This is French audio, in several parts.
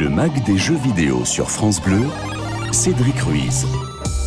Le mag des jeux vidéo sur France Bleu, Cédric Ruiz.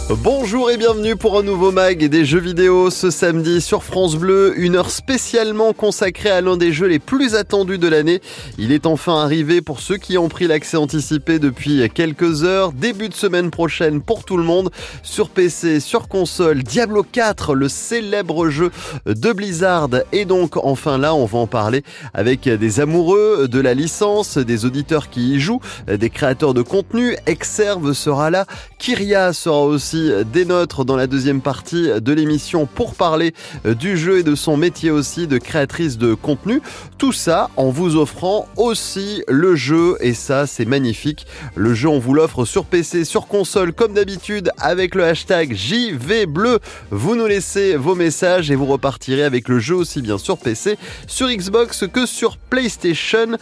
Bonjour et bienvenue pour un nouveau mag des jeux vidéo ce samedi sur France Bleu, une heure spécialement consacrée à l'un des jeux les plus attendus de l'année. Il est enfin arrivé pour ceux qui ont pris l'accès anticipé depuis quelques heures, début de semaine prochaine pour tout le monde, sur PC, sur console, Diablo 4, le célèbre jeu de Blizzard. Et donc enfin là, on va en parler avec des amoureux de la licence, des auditeurs qui y jouent, des créateurs de contenu. Exerve sera là, Kyria sera aussi des nôtres dans la deuxième partie de l'émission pour parler du jeu et de son métier aussi de créatrice de contenu. Tout ça en vous offrant aussi le jeu et ça c'est magnifique. Le jeu on vous l'offre sur PC, sur console comme d'habitude avec le hashtag JVBleu. Vous nous laissez vos messages et vous repartirez avec le jeu aussi bien sur PC, sur Xbox que sur PlayStation.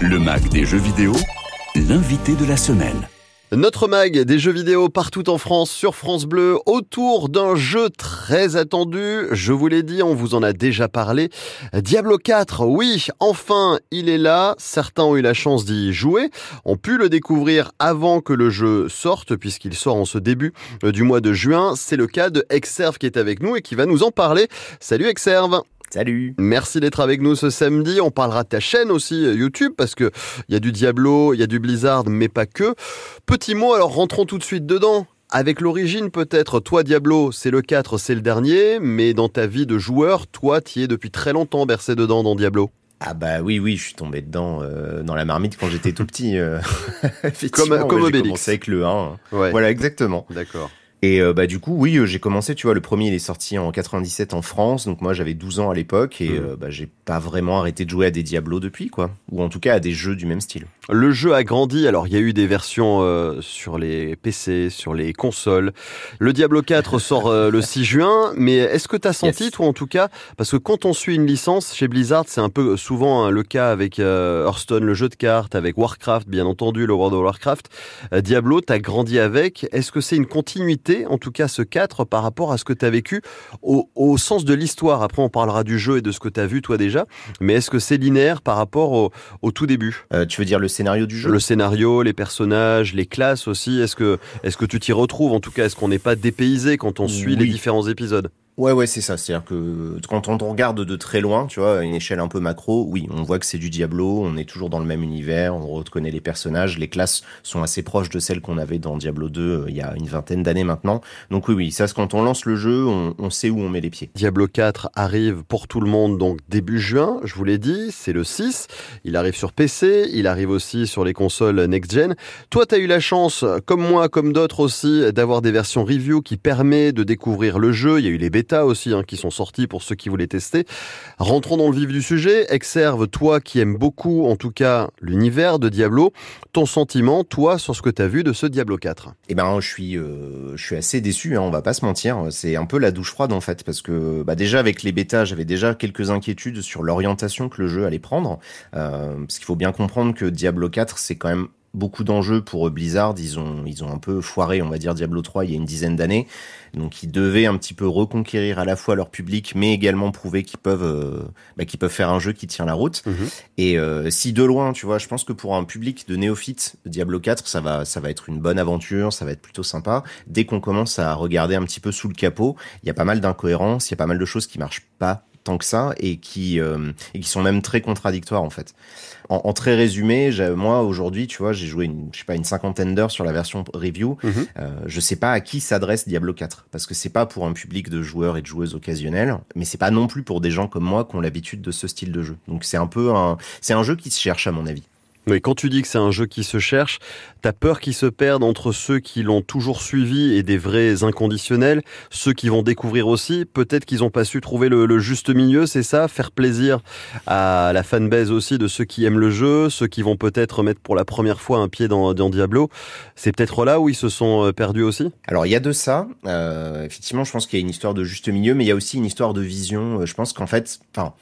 Le mag des jeux vidéo, l'invité de la semaine. Notre mag des jeux vidéo partout en France sur France Bleu autour d'un jeu très attendu. Je vous l'ai dit, on vous en a déjà parlé. Diablo 4, oui, enfin, il est là. Certains ont eu la chance d'y jouer, ont pu le découvrir avant que le jeu sorte puisqu'il sort en ce début du mois de juin. C'est le cas de Exerve qui est avec nous et qui va nous en parler. Salut Exerve. Salut. Merci d'être avec nous ce samedi. On parlera de ta chaîne aussi euh, YouTube parce que il y a du Diablo, il y a du Blizzard, mais pas que. Petit mot, alors rentrons tout de suite dedans. Avec l'origine peut-être, toi Diablo, c'est le 4, c'est le dernier, mais dans ta vie de joueur, toi, tu es depuis très longtemps bercé dedans dans Diablo. Ah bah oui, oui, je suis tombé dedans euh, dans la marmite quand j'étais tout petit. Euh, comme comme ouais, J'ai commencé avec le 1. Ouais. Voilà, exactement. D'accord. Et euh, bah du coup, oui, euh, j'ai commencé, tu vois, le premier il est sorti en 97 en France, donc moi j'avais 12 ans à l'époque et mmh. euh, bah, j'ai pas vraiment arrêté de jouer à des Diablo depuis, quoi, ou en tout cas à des jeux du même style. Le jeu a grandi, alors il y a eu des versions euh, sur les PC, sur les consoles. Le Diablo 4 sort euh, le 6 juin, mais est-ce que tu as senti, yes. toi en tout cas, parce que quand on suit une licence chez Blizzard, c'est un peu souvent hein, le cas avec euh, Hearthstone, le jeu de cartes, avec Warcraft, bien entendu, le World of Warcraft. Diablo, tu as grandi avec. Est-ce que c'est une continuité en tout cas ce 4, par rapport à ce que tu as vécu au, au, sens de l'histoire? Après, on parlera du jeu et de ce que tu as vu toi déjà, mais est-ce que c'est linéaire par rapport au, au tout début? Euh, Tu veux dire le scénario du jeu Le scénario, les personnages, les classes aussi. Est-ce que, est-ce que tu t'y retrouves? En tout cas, est-ce qu'on n'est pas dépaysé quand on suit oui. les différents épisodes? Ouais, ouais, c'est ça. C'est-à-dire que quand on regarde de très loin, tu vois, à une échelle un peu macro, oui, on voit que c'est du Diablo, on est toujours dans le même univers, on reconnaît les personnages, les classes sont assez proches de celles qu'on avait dans Diablo 2 euh, il y a une vingtaine d'années maintenant. Donc oui, oui, ça, quand on lance le jeu, on, on, sait où on met les pieds. Diablo 4 arrive pour tout le monde donc début juin, je vous l'ai dit, c'est le 6. Il arrive sur PC, il arrive aussi sur les consoles next-gen. Toi, tu as eu la chance, comme moi, comme d'autres aussi, d'avoir des versions review qui permet de découvrir le jeu. Il y a eu les bêta aussi hein, qui sont sortis pour ceux qui voulaient tester. Rentrons dans le vif du sujet. Exerve, toi qui aimes beaucoup, en tout cas, l'univers de Diablo, ton sentiment, toi, sur ce que tu as vu de ce Diablo 4 Eh ben, je suis, euh, je suis assez déçu, hein, on va pas se mentir. C'est un peu la douche froide en fait, parce que bah, déjà avec les bêtas, j'avais déjà quelques inquiétudes sur l'orientation que le jeu allait prendre. Euh, parce qu'il faut bien comprendre que Diablo 4, c'est quand même beaucoup d'enjeux pour Blizzard. Ils ont, ils ont un peu foiré, on va dire, Diablo 3 il y a une dizaine d'années. Donc ils devaient un petit peu reconquérir à la fois leur public, mais également prouver qu'ils peuvent, euh, bah, qu'ils peuvent faire un jeu qui tient la route. Mhm. Et euh, si de loin, tu vois, je pense que pour un public de néophytes, Diablo 4, ça va, ça va être une bonne aventure, ça va être plutôt sympa. Dès qu'on commence à regarder un petit peu sous le capot, il y a pas mal d'incohérences, il y a pas mal de choses qui marchent pas tant que ça et qui euh, et qui sont même très contradictoires en fait. En, en très résumé, moi aujourd'hui, tu vois, j'ai joué une, je sais pas une cinquantaine d'heures sur la version review. Mm -hmm. euh, je sais pas à qui s'adresse Diablo 4 parce que c'est pas pour un public de joueurs et de joueuses occasionnels, mais c'est pas non plus pour des gens comme moi qui ont l'habitude de ce style de jeu. Donc c'est un peu un c'est un jeu qui se cherche à mon avis. Oui, quand tu dis que c'est un jeu qui se cherche, t'as peur qu'il se perde entre ceux qui l'ont toujours suivi et des vrais inconditionnels, ceux qui vont découvrir aussi. Peut-être qu'ils n'ont pas su trouver le, juste milieu, c'est ça? Faire plaisir à la fanbase aussi de ceux qui aiment le jeu, ceux qui vont peut-être mettre pour la première fois un pied dans, dans Diablo. C'est peut-être là où ils se sont perdus aussi? Alors, il y a de ça. Euh, effectivement, je pense qu'il y a une histoire de juste milieu, mais il y a aussi une histoire de vision. Je pense qu'en fait, enfin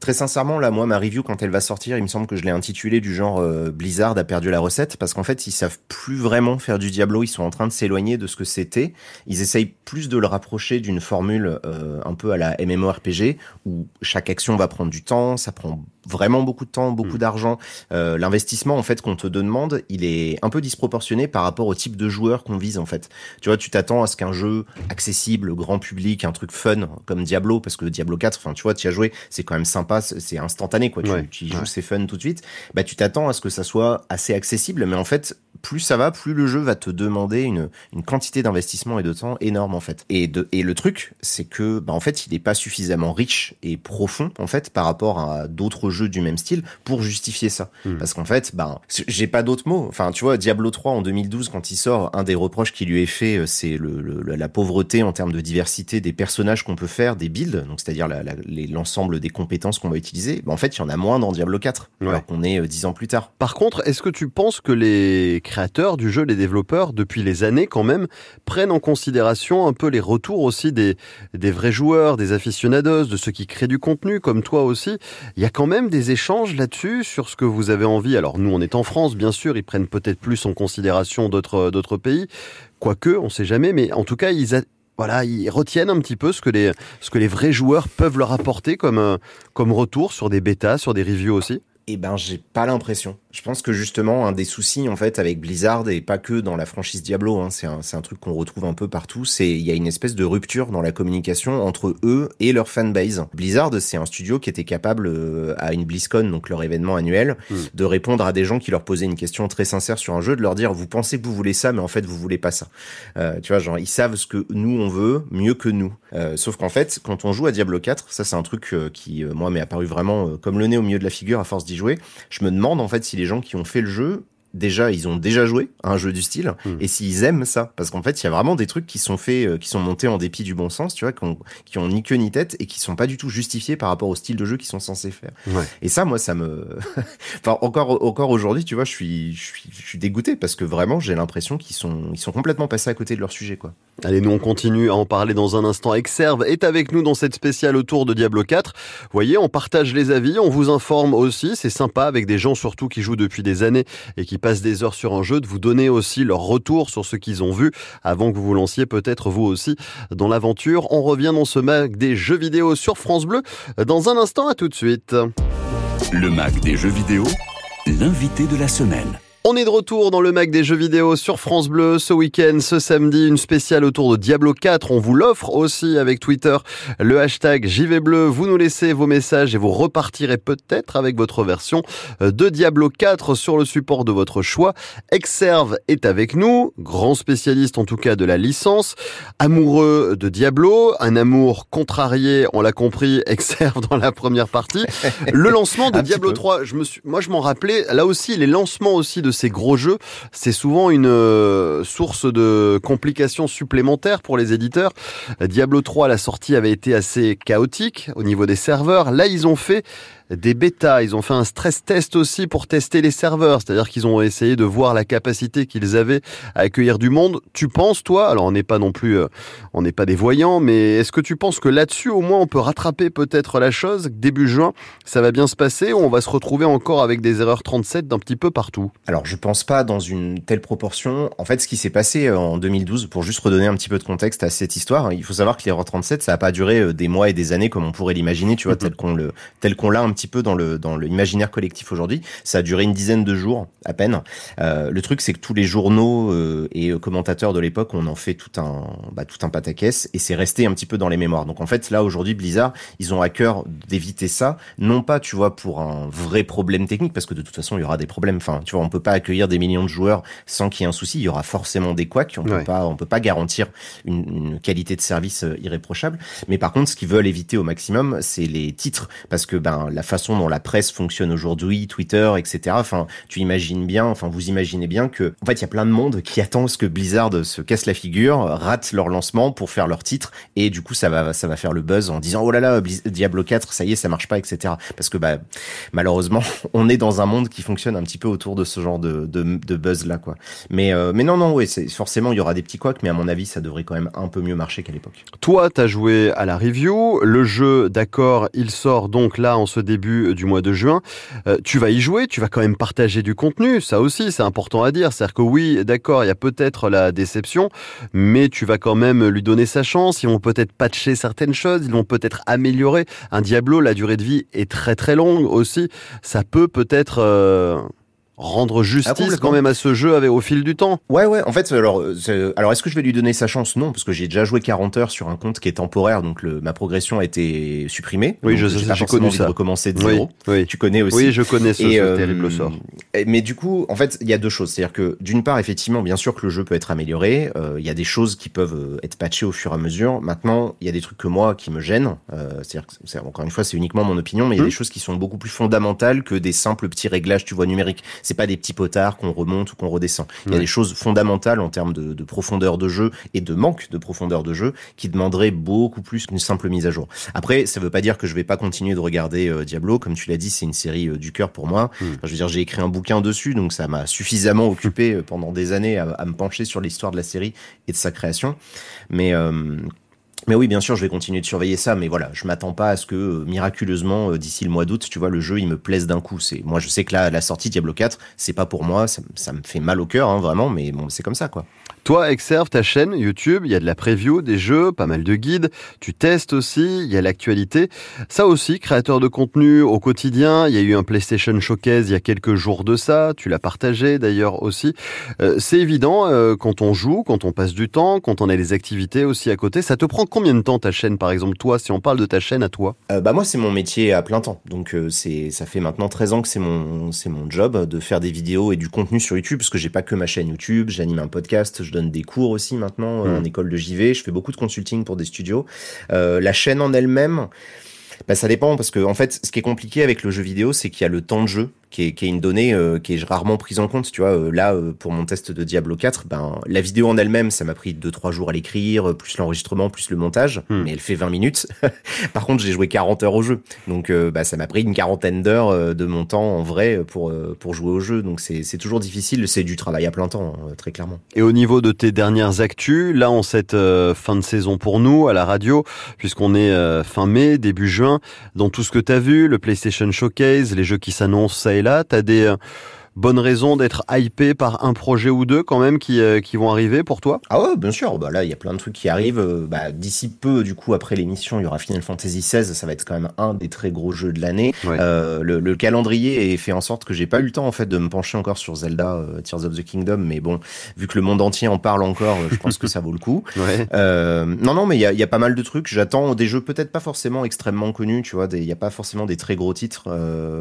Très sincèrement, là, moi, ma review, quand elle va sortir, il me semble que je l'ai intitulée du genre euh, Blizzard a perdu la recette, parce qu'en fait, ils savent plus vraiment faire du Diablo, ils sont en train de s'éloigner de ce que c'était. Ils essayent plus de le rapprocher d'une formule euh, un peu à la MMORPG, où chaque action va prendre du temps, ça prend vraiment beaucoup de temps, beaucoup mm. d'argent. Euh, L'investissement en fait qu'on te demande, il est un peu disproportionné par rapport au type de joueur qu'on vise en fait. Tu vois, tu t'attends à ce qu'un jeu accessible, grand public, un truc fun comme Diablo, parce que Diablo 4, enfin tu vois, tu as joué, c'est quand même sympa, c'est instantané quoi. Tu, tu y joues, c'est fun tout de suite. Bah tu t'attends à ce que ça soit assez accessible, mais en fait, plus ça va, plus le jeu va te demander une, une quantité d'investissement et de temps énorme en fait. Et, de, et le truc, c'est que bah, en fait, il n'est pas suffisamment riche et profond en fait par rapport à d'autres jeux du même style pour justifier ça. Hmm. Parce qu'en fait, bah, j'ai pas d'autres mots. Enfin, tu vois, Diablo 3 en 2012 quand il sort, un des reproches qui lui est fait, euh, c'est le, la pauvreté en termes de diversité des personnages qu'on peut faire, des builds, donc c'est-à-dire l'ensemble des compétences qu'on va utiliser. Bah, en fait, il y en a moins dans Diablo 4, alors qu'on est euh, dix ans plus tard. Par contre, est-ce que tu penses que les créateurs du jeu, les développeurs, depuis les années quand même, prennent en considération un peu les retours aussi des, des vrais joueurs, des aficionados, de ceux qui créent du contenu, comme toi aussi. Il y a quand même des échanges là-dessus sur ce que vous avez envie. Alors nous, on est en France, bien sûr, ils prennent peut-être plus en considération d'autres d'autres pays, quoique, on sait jamais, mais en tout cas, ils voilà, ils retiennent un petit peu ce que les ce que les vrais joueurs peuvent leur apporter comme comme retour sur des bêtas, sur des reviews aussi. Eh ben, j'ai pas l'impression. Je pense que justement, un des soucis, en fait, avec Blizzard, et pas que dans la franchise Diablo, hein, c'est un, un, truc qu'on retrouve un peu partout, c'est il y a une espèce de rupture dans la communication entre eux et leur fanbase. Blizzard, c'est un studio qui était capable, euh, à une BlizzCon, donc leur événement annuel, hmm. de répondre à des gens qui leur posaient une question très sincère sur un jeu, de leur dire, vous pensez que vous voulez ça, mais en fait, vous voulez pas ça. Euh, tu vois, genre, ils savent ce que nous, on veut mieux que nous. Euh, sauf qu'en fait, quand on joue à Diablo 4, ça, c'est un truc qui, moi, m'est apparu vraiment comme le nez au milieu de la figure à force d'y Je me demande, en fait, si les gens qui ont fait le jeu déjà ils ont déjà joué à un jeu du style hmm. et s'ils aiment ça parce qu'en fait il y a vraiment des trucs qui sont faits euh, qui sont montés en dépit du bon sens tu vois qui ont, qui ont ni queue ni tête et qui sont pas du tout justifiés par rapport au style de jeu qu'ils sont censés faire. Et ça moi ça me enfin encore encore aujourd'hui tu vois je suis je suis je suis dégoûté parce que vraiment j'ai l'impression qu'ils sont ils sont complètement passés à côté de leur sujet quoi. Allez nous on continue à en parler dans un instant. Exerve est avec nous dans cette spéciale autour de Diablo 4 vous voyez on partage les avis on vous informe aussi. C'est sympa avec des gens surtout qui jouent depuis des années et qui passent des heures sur un jeu, de vous donner aussi leur retour sur ce qu'ils ont vu avant que vous lanciez peut-être vous aussi dans l'aventure. On revient dans ce mag des jeux vidéo sur France Bleu dans un instant, à tout de suite. Le mag des jeux vidéo, l'invité de la semaine. On est de retour dans le mag des jeux vidéo sur France Bleu ce week-end, ce samedi, une spéciale autour de Diablo 4. On vous l'offre aussi avec Twitter, le hashtag JV Bleu. Vous nous laissez vos messages et vous repartirez peut-être avec votre version de Diablo 4 sur le support de votre choix. Exerve est avec nous, grand spécialiste en tout cas de la licence, amoureux de Diablo, un amour contrarié, on l'a compris, Exerve dans la première partie. Le lancement de Diablo 3, je me suis, moi je m'en rappelais, là aussi les lancements aussi de ces gros jeux, c'est souvent une euh, source de complications supplémentaires pour les éditeurs. Diablo 3, la sortie avait été assez chaotique au niveau des serveurs. Là, ils ont fait des bêtas. Ils ont fait un stress test aussi pour tester les serveurs, c'est-à-dire qu'ils ont essayé de voir la capacité qu'ils avaient à accueillir du monde. Tu penses, toi, alors on n'est pas non plus, euh, on n'est pas des voyants, mais est-ce que tu penses que là-dessus, au moins, on peut rattraper peut-être la chose Début juin, ça va bien se passer ou on va se retrouver encore avec des erreurs 37 d'un petit peu partout? Alors, je pense pas dans une telle proportion. En fait, ce qui s'est passé euh, en 2012, pour juste redonner un petit peu de contexte à cette histoire, hein, il faut savoir que l'erreur 37, ça n'a pas duré euh, des mois et des années comme on pourrait l'imaginer, tu vois, mm-hmm. tel qu'on le, tel qu'on l'a un petit peu dans le dans l'imaginaire collectif aujourd'hui. Ça a duré une dizaine de jours à peine. Euh, le truc c'est que tous les journaux euh, et commentateurs de l'époque on en fait tout un bah, tout un pataquès et c'est resté un petit peu dans les mémoires. Donc en fait là aujourd'hui Blizzard ils ont à cœur d'éviter ça, non pas tu vois pour un vrai problème technique parce que de toute façon il y aura des problèmes. Enfin tu vois on peut pas accueillir des millions de joueurs sans qu'il y ait un souci. Il y aura forcément des couacs. On peut pas on peut pas garantir une, une qualité de service euh, irréprochable. Mais par contre ce qu'ils veulent éviter au maximum c'est les titres parce que ben la façon dont la presse fonctionne aujourd'hui, Twitter, etc. Enfin, tu imagines bien, enfin, vous imaginez bien que, en fait, il y a plein de monde qui attend ce que Blizzard se casse la figure, rate leur lancement pour faire leur titre, et du coup, ça va, ça va faire le buzz en disant, oh là là, Diablo 4, ça y est, ça marche pas, etc. Parce que, bah, malheureusement, on est dans un monde qui fonctionne un petit peu autour de ce genre de, de, buzz là, quoi. Mais, euh, mais non, non, oui, forcément, il y aura des petits couacs, mais à mon avis, ça devrait quand même un peu mieux marcher qu'à l'époque. Toi, t'as joué à la review, le jeu, d'accord, il sort donc là en ce début du mois de juin. tu vas y jouer, tu vas quand même partager du contenu, ça aussi c'est important à dire. C'est-à-dire que oui, d'accord, il y a peut-être la déception, mais tu vas quand même lui donner sa chance. Ils vont peut-être patcher certaines choses, ils vont peut-être améliorer. Un Diablo, la durée de vie est très très longue aussi. Ça peut peut-être rendre justice ah, quand même à ce jeu avec, au fil du temps. Ouais, ouais. En fait, alors, euh, alors est-ce que je vais lui donner sa chance? Non, parce que j'ai déjà joué 40 heures sur un compte qui est temporaire, donc le, ma progression a été supprimée. Oui, je sais, j'ai connu ça. Recommencer de zéro. Oui, Tu connais aussi. Oui, je connais ce, euh, terrible sort. Mais du coup, en fait, il y a deux choses. C'est-à-dire que d'une part, effectivement, bien sûr que le jeu peut être amélioré. Euh, il y a des choses qui peuvent être patchées au fur et à mesure. Maintenant, il y a des trucs que moi qui me gênent. c'est-à-dire que, encore une fois, c'est uniquement mon opinion, mais il y a hum. des choses qui sont beaucoup plus fondamentales que des simples petits réglages, tu vois, numériques. C'est pas des petits potards qu'on remonte ou qu'on redescend. Il y a des choses fondamentales en termes de, profondeur de jeu et de manque de profondeur de jeu qui demanderaient beaucoup plus qu'une simple mise à jour. Après, ça veut pas dire que je vais pas continuer de regarder euh, Diablo. Comme tu l'as dit, c'est une série euh, du cœur pour moi. Hmm. je veux dire, j'ai écrit un bouquin dessus, donc ça m'a suffisamment occupé euh, pendant des années à, me pencher sur l'histoire de la série et de sa création. Mais mais oui, bien sûr, je vais continuer de surveiller ça, mais voilà, je m'attends pas à ce que euh, miraculeusement euh, d'ici le mois d'août, tu vois, le jeu il me plaise d'un coup. C'est moi, je sais que là, la sortie Diablo 4, c'est pas pour moi, ça, me fait mal au cœur, hein, vraiment, mais bon, c'est comme ça, quoi. Toi, Exerve, ta chaîne YouTube, il y a de la preview, des jeux, pas mal de guides, tu testes aussi, il y a l'actualité. Ça aussi, créateur de contenu au quotidien, il y a eu un PlayStation Showcase il y a quelques jours de ça, tu l'as partagé d'ailleurs aussi. Euh, c'est évident, quand on joue, quand on passe du temps, quand on a des activités aussi à côté, ça te prend combien de temps ta chaîne, par exemple, toi, si on parle de ta chaîne à toi? Euh, Bah moi, c'est mon métier à plein temps. Donc euh, c'est, ça fait maintenant 13 ans que c'est mon, mon job de faire des vidéos et du contenu sur YouTube, parce que j'ai pas que ma chaîne YouTube, j'anime un podcast, je donne des cours aussi maintenant euh, en hmm. école de JV, je fais beaucoup de consulting pour des studios. la chaîne en elle-même, bah, ça dépend parce que en fait, ce qui est compliqué avec le jeu vidéo, c'est qu'il y a le temps de jeu qui est, qui est une donnée euh, qui est rarement prise en compte. Tu vois, euh, là, euh, pour mon test de Diablo 4, ben, la vidéo en elle-même, ça m'a pris 2-3 jours à l'écrire, plus l'enregistrement, plus le montage, hmm. mais elle fait 20 minutes. Par contre, j'ai joué 40 heures au jeu. Donc, bah, ça m'a pris une quarantaine d'heures de mon temps en vrai pour, pour jouer au jeu. Donc, c'est toujours difficile. C'est du travail à plein temps, hein, très clairement. Et au niveau de tes dernières actus, là, en cette fin de saison pour nous, à la radio, puisqu'on est fin mai, début juin, dans tout ce que tu as vu, le PlayStation Showcase, les jeux qui s'annoncent ça et là, tu as des bonne raison d'être hypé par un projet ou deux quand même qui, euh, qui vont arriver pour toi? Ah ouais, bien sûr. Bah là, il y a plein de trucs qui arrivent. Euh, bah, D'ici peu, du coup, après l'émission, il y aura Final Fantasy XVI. Ça va être quand même un des très gros jeux de l'année. Euh, le, le, calendrier est fait en sorte que j'ai pas eu le temps en fait de me pencher encore sur Zelda euh, Tears of the Kingdom. Mais bon, vu que le monde entier en parle encore, je pense que ça vaut le coup. Ouais. non, non, mais il y a, y a, pas mal de trucs. J'attends des jeux peut-être pas forcément extrêmement connus. Tu vois, il y a pas forcément des très gros titres.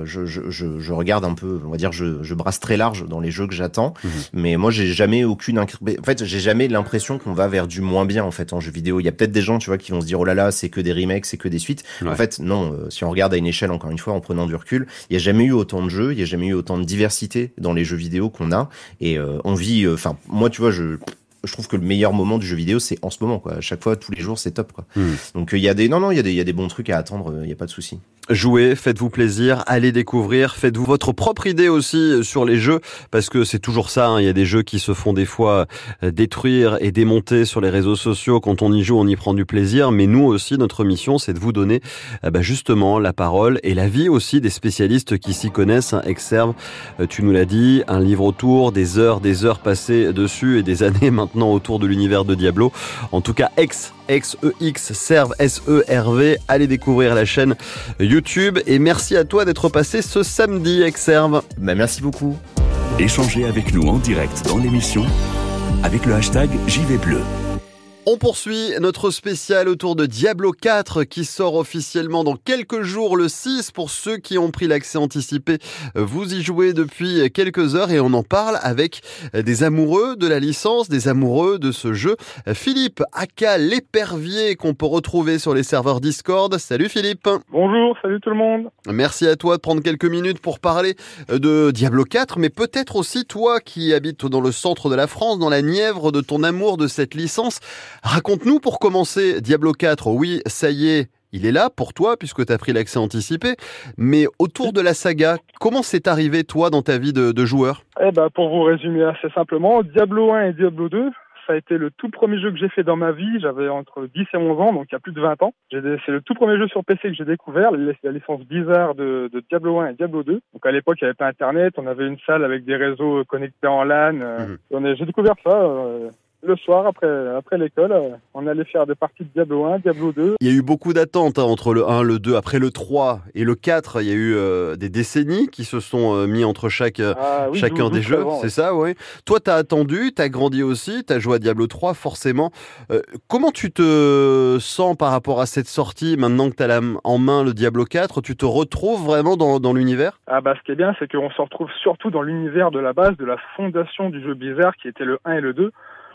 Je, je, je, je, regarde un peu. On va dire, je, je brasse très large dans les jeux que j'attends. Mhm. Mais moi, j'ai jamais aucune, en fait, j'ai jamais l'impression qu'on va vers du moins bien en fait en jeu vidéo. Il y a peut-être des gens, tu vois, qui vont se dire oh là là, c'est que des remakes, c'est que des suites. En fait, non. Euh, si on regarde à une échelle, encore une fois, en prenant du recul, il y a jamais eu autant de jeux, il y a jamais eu autant de diversité dans les jeux vidéo qu'on a. Et euh, on vit, euh, enfin, moi, tu vois, je je trouve que le meilleur moment du jeu vidéo, c'est en ce moment, quoi. À chaque fois, tous les jours, c'est top, quoi. Hmm. Donc, il y a des, non, non, il y a des, il y a des bons trucs à attendre, il y a pas de souci. Jouez, faites-vous plaisir, allez découvrir, faites-vous votre propre idée aussi sur les jeux, parce que c'est toujours ça, hein. il y a des jeux qui se font des fois euh, détruire et démonter sur les réseaux sociaux. Quand on y joue, on y prend du plaisir, mais nous aussi, notre mission, c'est de vous donner euh, bah, justement la parole et la vie aussi des spécialistes qui s'y connaissent. Hein. Exerve, euh, tu nous l'as dit, un livre autour, des heures, des heures passées dessus et des années maintenant autour de l'univers de Diablo. En tout cas, ex X-E-X, Serve, S-E-R-V. Allez découvrir la chaîne YouTube et merci à toi d'être passé ce samedi, Exerve. Bah, merci beaucoup. Échangez avec nous en direct dans l'émission avec le hashtag JVBleu. On poursuit notre spécial autour de Diablo 4 qui sort officiellement dans quelques jours le 6 pour ceux qui ont pris l'accès anticipé. Vous y jouez depuis quelques heures et on en parle avec des amoureux de la licence, des amoureux de ce jeu. Philippe Aka l'épervier qu'on peut retrouver sur les serveurs Discord. Salut Philippe. Bonjour, salut tout le monde. Merci à toi de prendre quelques minutes pour parler de Diablo 4 mais peut-être aussi toi qui habites dans le centre de la France, dans la Nièvre de ton amour de cette licence. Raconte-nous pour commencer Diablo 4. Oui, ça y est, il est là pour toi puisque tu as pris l'accès anticipé. Mais autour de la saga, comment c'est arrivé toi dans ta vie de, joueur? Eh ben, pour vous résumer assez simplement, Diablo 1 et Diablo 2 ça a été le tout premier jeu que j'ai fait dans ma vie. J'avais entre 10 et 11 ans, donc il y a plus de 20 ans. C'est le tout premier jeu sur PC que j'ai découvert, la licence bizarre de, de, Diablo 1 et Diablo 2. Donc à l'époque, il n'y avait pas Internet, on avait une salle avec des réseaux connectés en LAN. Mhm. J'ai découvert ça. Euh, le soir après après l'école, euh, on allait faire des parties de Diablo 1, Diablo 2. Il y a eu beaucoup d'attentes hein, entre le 1, le 2, après le 3 et le 4, il y a eu euh, des décennies qui se sont euh, mis entre chaque ah chacun des jeux, c'est ça oui. Toi tu as attendu, tu as grandi aussi, tu as joué à Diablo 3 forcément. comment tu te sens par rapport à cette sortie maintenant que tu as en main le Diablo 4, tu te retrouves vraiment dans, dans l'univers? Ah bah ce qui est bien c'est qu'on se retrouve surtout dans l'univers de la base de la fondation du jeu Blizzard qui était le 1 et le 2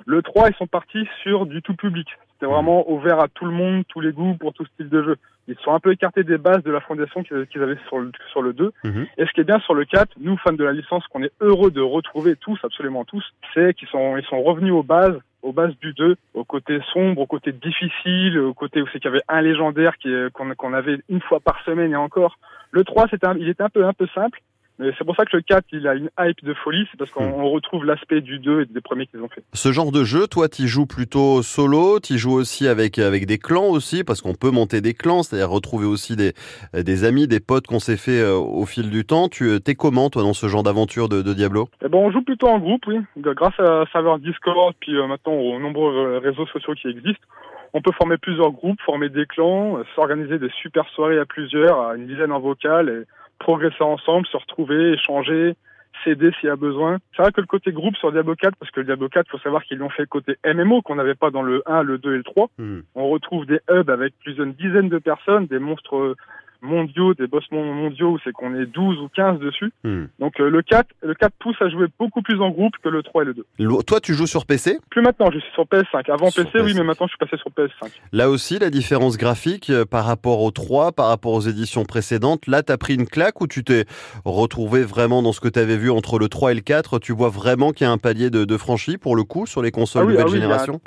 le 3, ils sont partis sur du tout public. C'était vraiment ouvert à tout le monde, tous les goûts, pour tout style de jeu. Ils sont un peu écartés des bases de la fondation qu'ils avaient sur le, sur le 2. Mhm. Et ce qui est bien sur le 4, nous, fans de la licence, qu'on est heureux de retrouver tous, absolument tous, c'est qu'ils sont, ils sont revenus aux bases, aux bases du 2, au côté sombre, au côté difficile, au côté où c'est qu'il y avait un légendaire qu'on avait une fois par semaine et encore. Le 3, c'était il était un peu, un peu simple. Mais c'est pour ça que le 4, il a une hype de folie, c'est parce qu'on hmm. retrouve l'aspect du 2 et des premiers qu'ils ont fait. Ce genre de jeu, toi, tu joues plutôt solo, tu joues aussi avec, avec des clans aussi, parce qu'on peut monter des clans, c'est-à-dire retrouver aussi des, des amis, des potes qu'on s'est fait euh, au fil du temps. Tu euh, t'es comment, toi, dans ce genre d'aventure de, de, Diablo? Eh ben, On joue plutôt en groupe, oui. Grâce à serveur Discord, puis euh, maintenant aux nombreux réseaux sociaux qui existent, on peut former plusieurs groupes, former des clans, s'organiser des super soirées à plusieurs, à une dizaine en vocal, et progresser ensemble, se retrouver, échanger, s'aider s'il y a besoin. C'est vrai que le côté groupe sur Diablo 4, parce que le Diablo 4, faut savoir qu'ils l'ont fait côté MMO, qu'on n'avait pas dans le 1, le 2 et le 3. Hmm. On retrouve des hubs avec plus d'une dizaine de personnes, des monstres mondiaux, des boss mondiaux, c'est qu'on est 12 ou 15 dessus. Hmm. Donc euh, le 4, le 4 pousse à jouer beaucoup plus en groupe que le 3 et le 2. Toi, tu joues sur PC Plus maintenant, je suis sur PS5. Avant PC, oui, mais maintenant je suis passé sur PS5. Là aussi, la différence graphique euh, par rapport au 3, par rapport aux éditions précédentes, là, tu as pris une claque ou tu t'es retrouvé vraiment dans ce que tu avais vu entre le 3 et le 4 Tu vois vraiment qu'il y a un palier de, de franchi pour le coup sur les consoles ah nouvelle ah génération?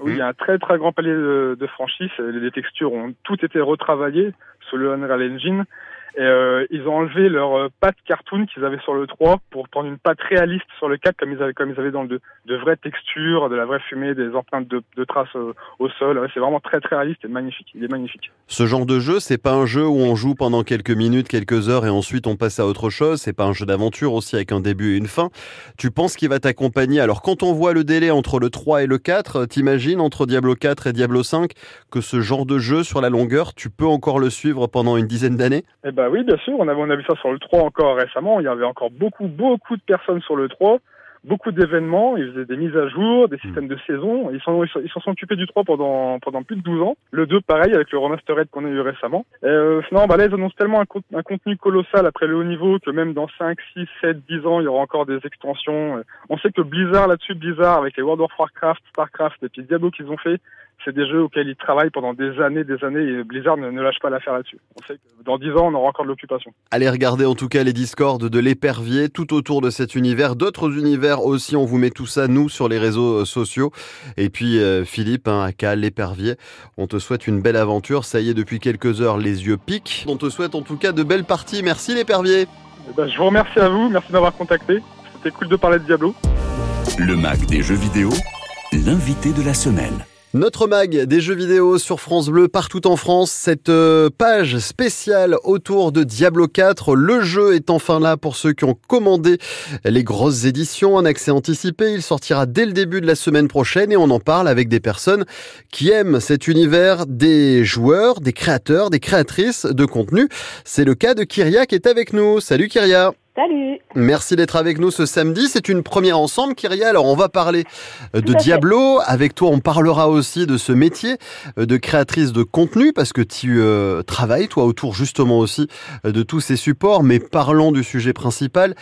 Oui, il y a un très très grand palier de, de franchise. Les textures ont tout été retravaillées sur le Unreal Engine. Et euh, ils ont enlevé leur euh, patte cartoon qu'ils avaient sur le 3 pour prendre une patte réaliste sur le 4 comme ils avaient, comme ils avaient dans le 2. De vraies textures, de la vraie fumée, des empreintes de, de traces euh, au sol. c'est vraiment très très réaliste et magnifique. Il est magnifique. Ce genre de jeu, c'est pas un jeu où on joue pendant quelques minutes, quelques heures et ensuite on passe à autre chose. C'est pas un jeu d'aventure aussi avec un début et une fin. Tu penses qu'il va t'accompagner Alors quand on voit le délai entre le 3 et le 4, t'imagines entre Diablo 4 et Diablo 5 que ce genre de jeu sur la longueur, tu peux encore le suivre pendant une dizaine d'années? Eh ben oui, bien sûr. On a, on a vu ça sur le 3 encore récemment. Il y avait encore beaucoup, beaucoup de personnes sur le 3 beaucoup d'événements, ils faisaient des mises à jour, des systèmes de saison. Ils s'en ils sont occupés du 3 pendant pendant plus de 12 ans. Le 2 pareil avec le remastered qu'on a eu récemment. Euh, non, bah là ils annoncent tellement un, un, contenu colossal après le haut niveau que même dans 5, 6, 7, 10 ans, il y aura encore des extensions. On sait que Blizzard là-dessus, Blizzard avec les World of Warcraft, Starcraft et puis Diablo qu'ils ont fait, c'est des jeux auxquels ils travaillent pendant des années, des années, et Blizzard ne, lâche pas l'affaire là-dessus. On sait que dans 10 ans, on aura encore de l'occupation. Allez regarder en tout cas les Discords de l'épervier tout autour de cet univers, d'autres univers aussi, on vous met tout ça, nous, sur les réseaux euh, sociaux. Et puis euh, Philippe, hein, aka l'épervier, on te souhaite une belle aventure, ça y est, depuis quelques heures, les yeux piquent. On te souhaite en tout cas de belles parties, merci l'épervier. Eh ben, je vous remercie à vous, merci d'avoir contacté, c'était cool de parler de Diablo. Le Mac des jeux vidéo, l'invité de la semaine. Notre mag des jeux vidéo sur France Bleu partout en France, cette euh, page spéciale autour de Diablo 4. Le jeu est enfin là pour ceux qui ont commandé les grosses éditions, un accès anticipé. Il sortira dès le début de la semaine prochaine et on en parle avec des personnes qui aiment cet univers, des joueurs, des créateurs, des créatrices de contenu. C'est le cas de Kyria qui est avec nous. Salut Kyria Salut. Merci d'être avec nous ce samedi. C'est une première ensemble, Kyria. Alors, on va parler euh, de Diablo. Avec toi, on parlera aussi de ce métier euh, de créatrice de contenu parce que tu euh, travailles, toi, autour justement aussi de tous ces supports. Mais parlons du sujet principal.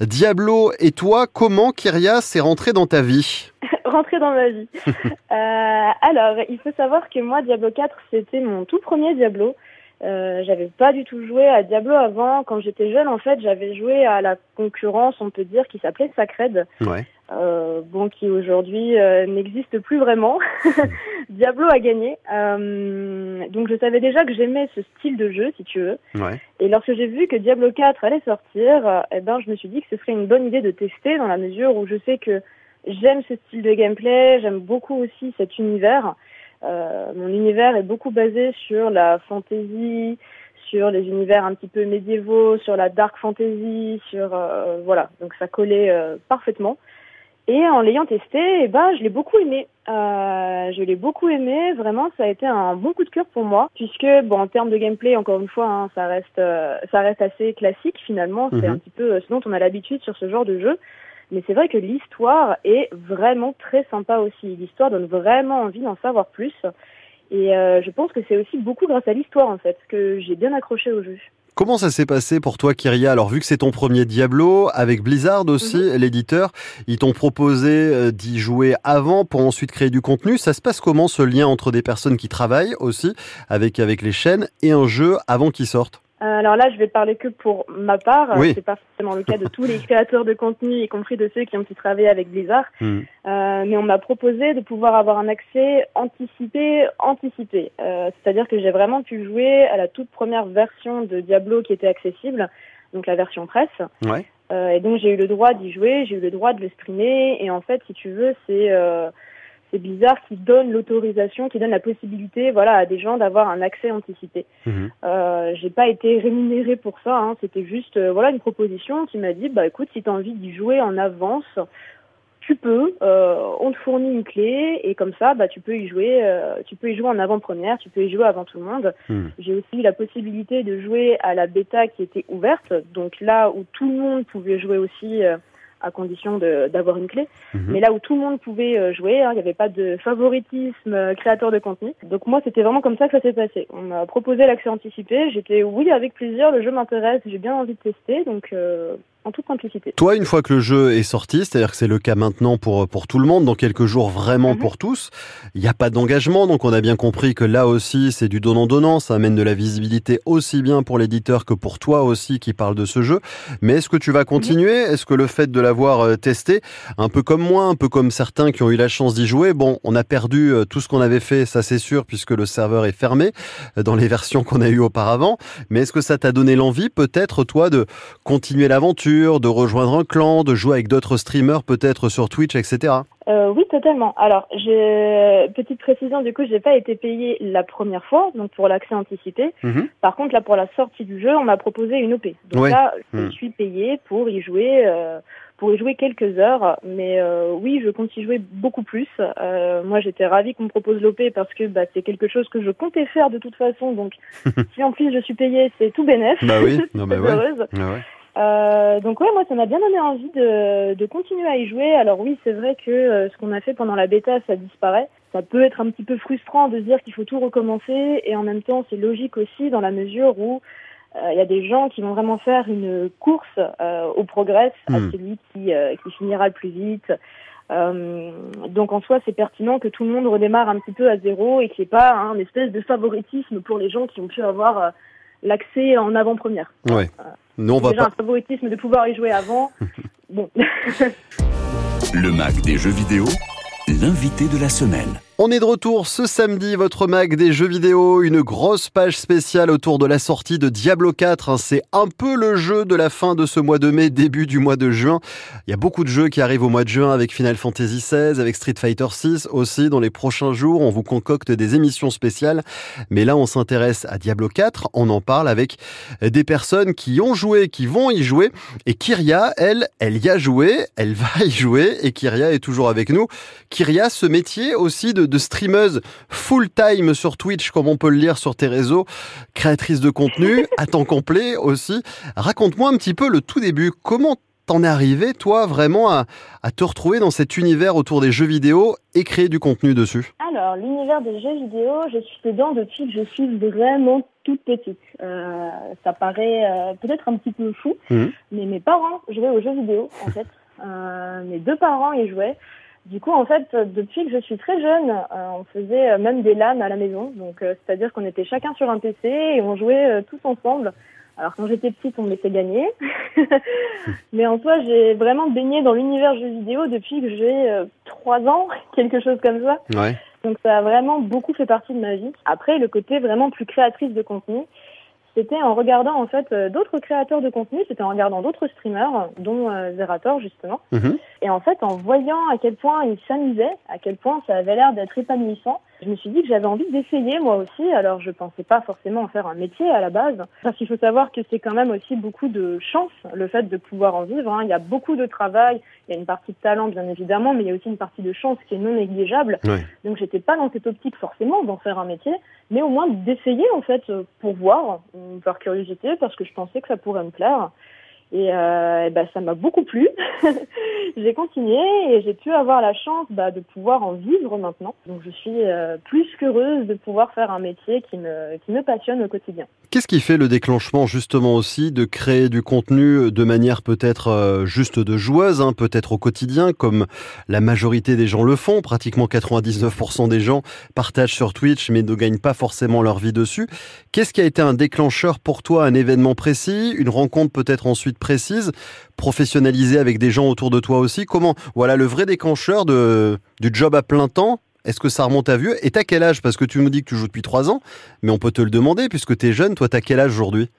Diablo et toi, comment Kyria s'est rentré dans ta vie? Rentré dans ma vie. alors, il faut savoir que moi, Diablo 4, c'était mon tout premier Diablo. Euh, j'avais pas du tout joué à Diablo avant. Quand j'étais jeune, en fait, j'avais joué à la concurrence, on peut dire, qui s'appelait Sacred. Ouais. Euh, bon, qui aujourd'hui euh, n'existe plus vraiment. Diablo a gagné. Euh, donc je savais déjà que j'aimais ce style de jeu, si tu veux. Ouais. Et lorsque j'ai vu que Diablo 4 allait sortir, eh ben, je me suis dit que ce serait une bonne idée de tester dans la mesure où je sais que j'aime ce style de gameplay, j'aime beaucoup aussi cet univers. Euh, mon univers est beaucoup basé sur la fantasy, sur les univers un petit peu médiévaux, sur la dark fantasy, sur euh, voilà, donc ça collait euh, parfaitement. Et en l'ayant testé, eh ben, je l'ai beaucoup aimé. Euh, je l'ai beaucoup aimé. Vraiment, ça a été un bon coup de cœur pour moi, puisque bon, en termes de gameplay, encore une fois, hein, ça reste, euh, ça reste assez classique finalement. C'est Mhm. un petit peu ce dont on a l'habitude sur ce genre de jeu. Mais c'est vrai que l'histoire est vraiment très sympa aussi. L'histoire donne vraiment envie d'en savoir plus. Et euh, je pense que c'est aussi beaucoup grâce à l'histoire en fait que j'ai bien accroché au jeu. Comment ça s'est passé pour toi, Kyria? Alors, vu que c'est ton premier Diablo, avec Blizzard aussi, l'éditeur, ils t'ont proposé euh, d'y jouer avant pour ensuite créer du contenu. Ça se passe comment ce lien entre des personnes qui travaillent aussi avec, avec les chaînes et un jeu avant qu'il sorte alors là, je vais parler que pour ma part. Oui. Euh, C'est pas forcément le cas de tous les créateurs de contenu, y compris de ceux qui ont pu travailler avec Blizzard. Hmm. Euh, mais on m'a proposé de pouvoir avoir un accès anticipé, anticipé. Euh, C'est-à-dire que j'ai vraiment pu jouer à la toute première version de Diablo qui était accessible, donc la version presse. Ouais. Euh, et donc j'ai eu le droit d'y jouer, j'ai eu le droit de le streamer. Et en fait, si tu veux, c'est euh, c'est Blizzard qui donne l'autorisation, qui donne la possibilité, voilà, à des gens d'avoir un accès anticipé. Mhm. Euh, j'ai pas été rémunérée pour ça, hein. c'était juste euh, voilà une proposition qui m'a dit bah écoute si tu as envie d'y jouer en avance, tu peux, euh, on te fournit une clé et comme ça bah tu peux y jouer, euh, tu peux y jouer en avant-première, tu peux y jouer avant tout le monde. Mhm. J'ai aussi eu la possibilité de jouer à la bêta qui était ouverte, donc là où tout le monde pouvait jouer aussi. À condition d'avoir une clé, Mhm. mais là où tout le monde pouvait euh, jouer, hein, il n'y avait pas de favoritisme euh, créateur de contenu. Donc moi, c'était vraiment comme ça que ça s'est passé. On m'a proposé l'accès anticipé, j'étais oui avec plaisir, le jeu m'intéresse, j'ai bien envie de tester, donc euh, en toute simplicité. Toi, une fois que le jeu est sorti, c'est-à-dire que c'est le cas maintenant pour, pour tout le monde, dans quelques jours vraiment Mhm. pour tous, il n'y a pas d'engagement, donc on a bien compris que là aussi c'est du donnant-donnant, ça amène de la visibilité aussi bien pour l'éditeur que pour toi aussi qui parle de ce jeu. Mais est-ce que tu vas continuer? Est-ce que le fait de l'avoir euh, testé, un peu comme moi, un peu comme certains qui ont eu la chance d'y jouer, bon, on a perdu euh, tout ce qu'on avait fait, ça c'est sûr, puisque le serveur est fermé euh, dans les versions qu'on a eues auparavant, mais est-ce que ça t'a donné l'envie peut-être toi de continuer l'aventure, de rejoindre un clan, de jouer avec d'autres streamers peut-être sur Twitch, etc. Euh, oui, totalement. Alors, petite précision, du coup, j'ai pas été payée la première fois, donc pour l'accès anticipé. Mhm. Par contre, là, pour la sortie du jeu, on m'a proposé une OP. Donc Ouais. là, je Mhm. suis payée pour y jouer, euh, pour y jouer quelques heures. Mais euh, oui, je compte y jouer beaucoup plus. Euh, moi, j'étais ravie qu'on me propose l'OP parce que bah, c'est quelque chose que je comptais faire de toute façon. Donc, si en plus je suis payée, c'est tout bénef. Bah oui, non Très bah ouais. heureuse. Ouais, ouais. Euh, donc ouais, moi ça m'a bien donné envie de, de continuer à y jouer. Alors oui, c'est vrai que euh, ce qu'on a fait pendant la bêta, ça disparaît. Ça peut être un petit peu frustrant de se dire qu'il faut tout recommencer et en même temps c'est logique aussi dans la mesure où euh, il y a des gens qui vont vraiment faire une course euh, au progrès à Hmm. celui qui, euh, qui finira le plus vite. Euh, donc en soi, c'est pertinent que tout le monde redémarre un petit peu à zéro et qu'il n'y ait pas hein, une espèce de favoritisme pour les gens qui ont pu avoir euh, l'accès en avant-première. Ouais. Nous on va Déjà pas. un favoritisme de pouvoir y jouer avant. bon. Le Mac des jeux vidéo, l'invité de la semaine. On est de retour ce samedi, votre mag des jeux vidéo, une grosse page spéciale autour de la sortie de Diablo 4. hein. C'est un peu le jeu de la fin de ce mois de mai, début du mois de juin. Il y a beaucoup de jeux qui arrivent au mois de juin avec Final Fantasy XVI, avec Street Fighter 6 aussi. Dans les prochains jours, on vous concocte des émissions spéciales. Mais là, on s'intéresse à Diablo 4. On en parle avec des personnes qui ont joué, qui vont y jouer. Et Kyria, elle, elle y a joué, elle va y jouer. Et Kyria est toujours avec nous. Kyria, ce métier aussi de, de streameuse full-time sur Twitch, comme on peut le lire sur tes réseaux, créatrice de contenu, à temps complet aussi. Raconte-moi un petit peu le tout début. Comment t'en es arrivé, toi, vraiment à, à te retrouver dans cet univers autour des jeux vidéo et créer du contenu dessus? Alors, l'univers des jeux vidéo, je suis dedans depuis que je suis vraiment toute petite. Euh, ça paraît euh, peut-être un petit peu fou, Mhm. mais mes parents jouaient aux jeux vidéo, en fait. Euh, mes deux parents y jouaient. Du coup, en fait, depuis que je suis très jeune, euh, on faisait euh, même des LAN à la maison. Donc, euh, c'est-à-dire qu'on était chacun sur un PC et on jouait euh, tous ensemble. Alors, quand j'étais petite, on me laissait gagner. Mais en soi, j'ai vraiment baigné dans l'univers jeux vidéo depuis que j'ai trois ans, quelque chose comme ça. Ouais. Donc ça a vraiment beaucoup fait partie de ma vie. Après, le côté vraiment plus créatrice de contenu, c'était en regardant en fait euh, d'autres créateurs de contenu, c'était en regardant d'autres streamers, dont euh, Zerator justement. Mhm. Et en fait, en voyant à quel point ils s'amusaient, à quel point ça avait l'air d'être épanouissant, je me suis dit que j'avais envie d'essayer moi aussi. Alors je pensais pas forcément en faire un métier à la base, parce qu'il faut savoir que c'est quand même aussi beaucoup de chance le fait de pouvoir en vivre. hein. Il y a beaucoup de travail, il y a une partie de talent bien évidemment, mais il y a aussi une partie de chance qui est non négligeable. Ouais. Donc j'étais pas dans cette optique forcément d'en faire un métier, mais au moins d'essayer en fait pour voir, par curiosité, parce que je pensais que ça pourrait me plaire. Et, euh, ben, ça m'a beaucoup plu. j'ai continué et j'ai pu avoir la chance bah, de pouvoir en vivre maintenant. Donc je suis euh, plus qu'heureuse de pouvoir faire un métier qui me, qui me passionne au quotidien. Qu'est-ce qui fait le déclenchement justement aussi de créer du contenu de manière peut-être euh, juste de joueuse, hein, peut-être au quotidien, comme la majorité des gens le font? Pratiquement 99% des gens partagent sur Twitch mais ne gagnent pas forcément leur vie dessus. Qu'est-ce qui a été un déclencheur pour toi, un événement précis, une rencontre peut-être ensuite précise, professionnalisée avec des gens autour de toi aussi. Comment, voilà, le vrai déclencheur du job à plein temps? Est-ce que ça remonte à vieux? Et t'as quel âge? Parce que tu nous dis que tu joues depuis 3 ans, mais on peut te le demander puisque t'es jeune. Toi, t'as quel âge aujourd'hui?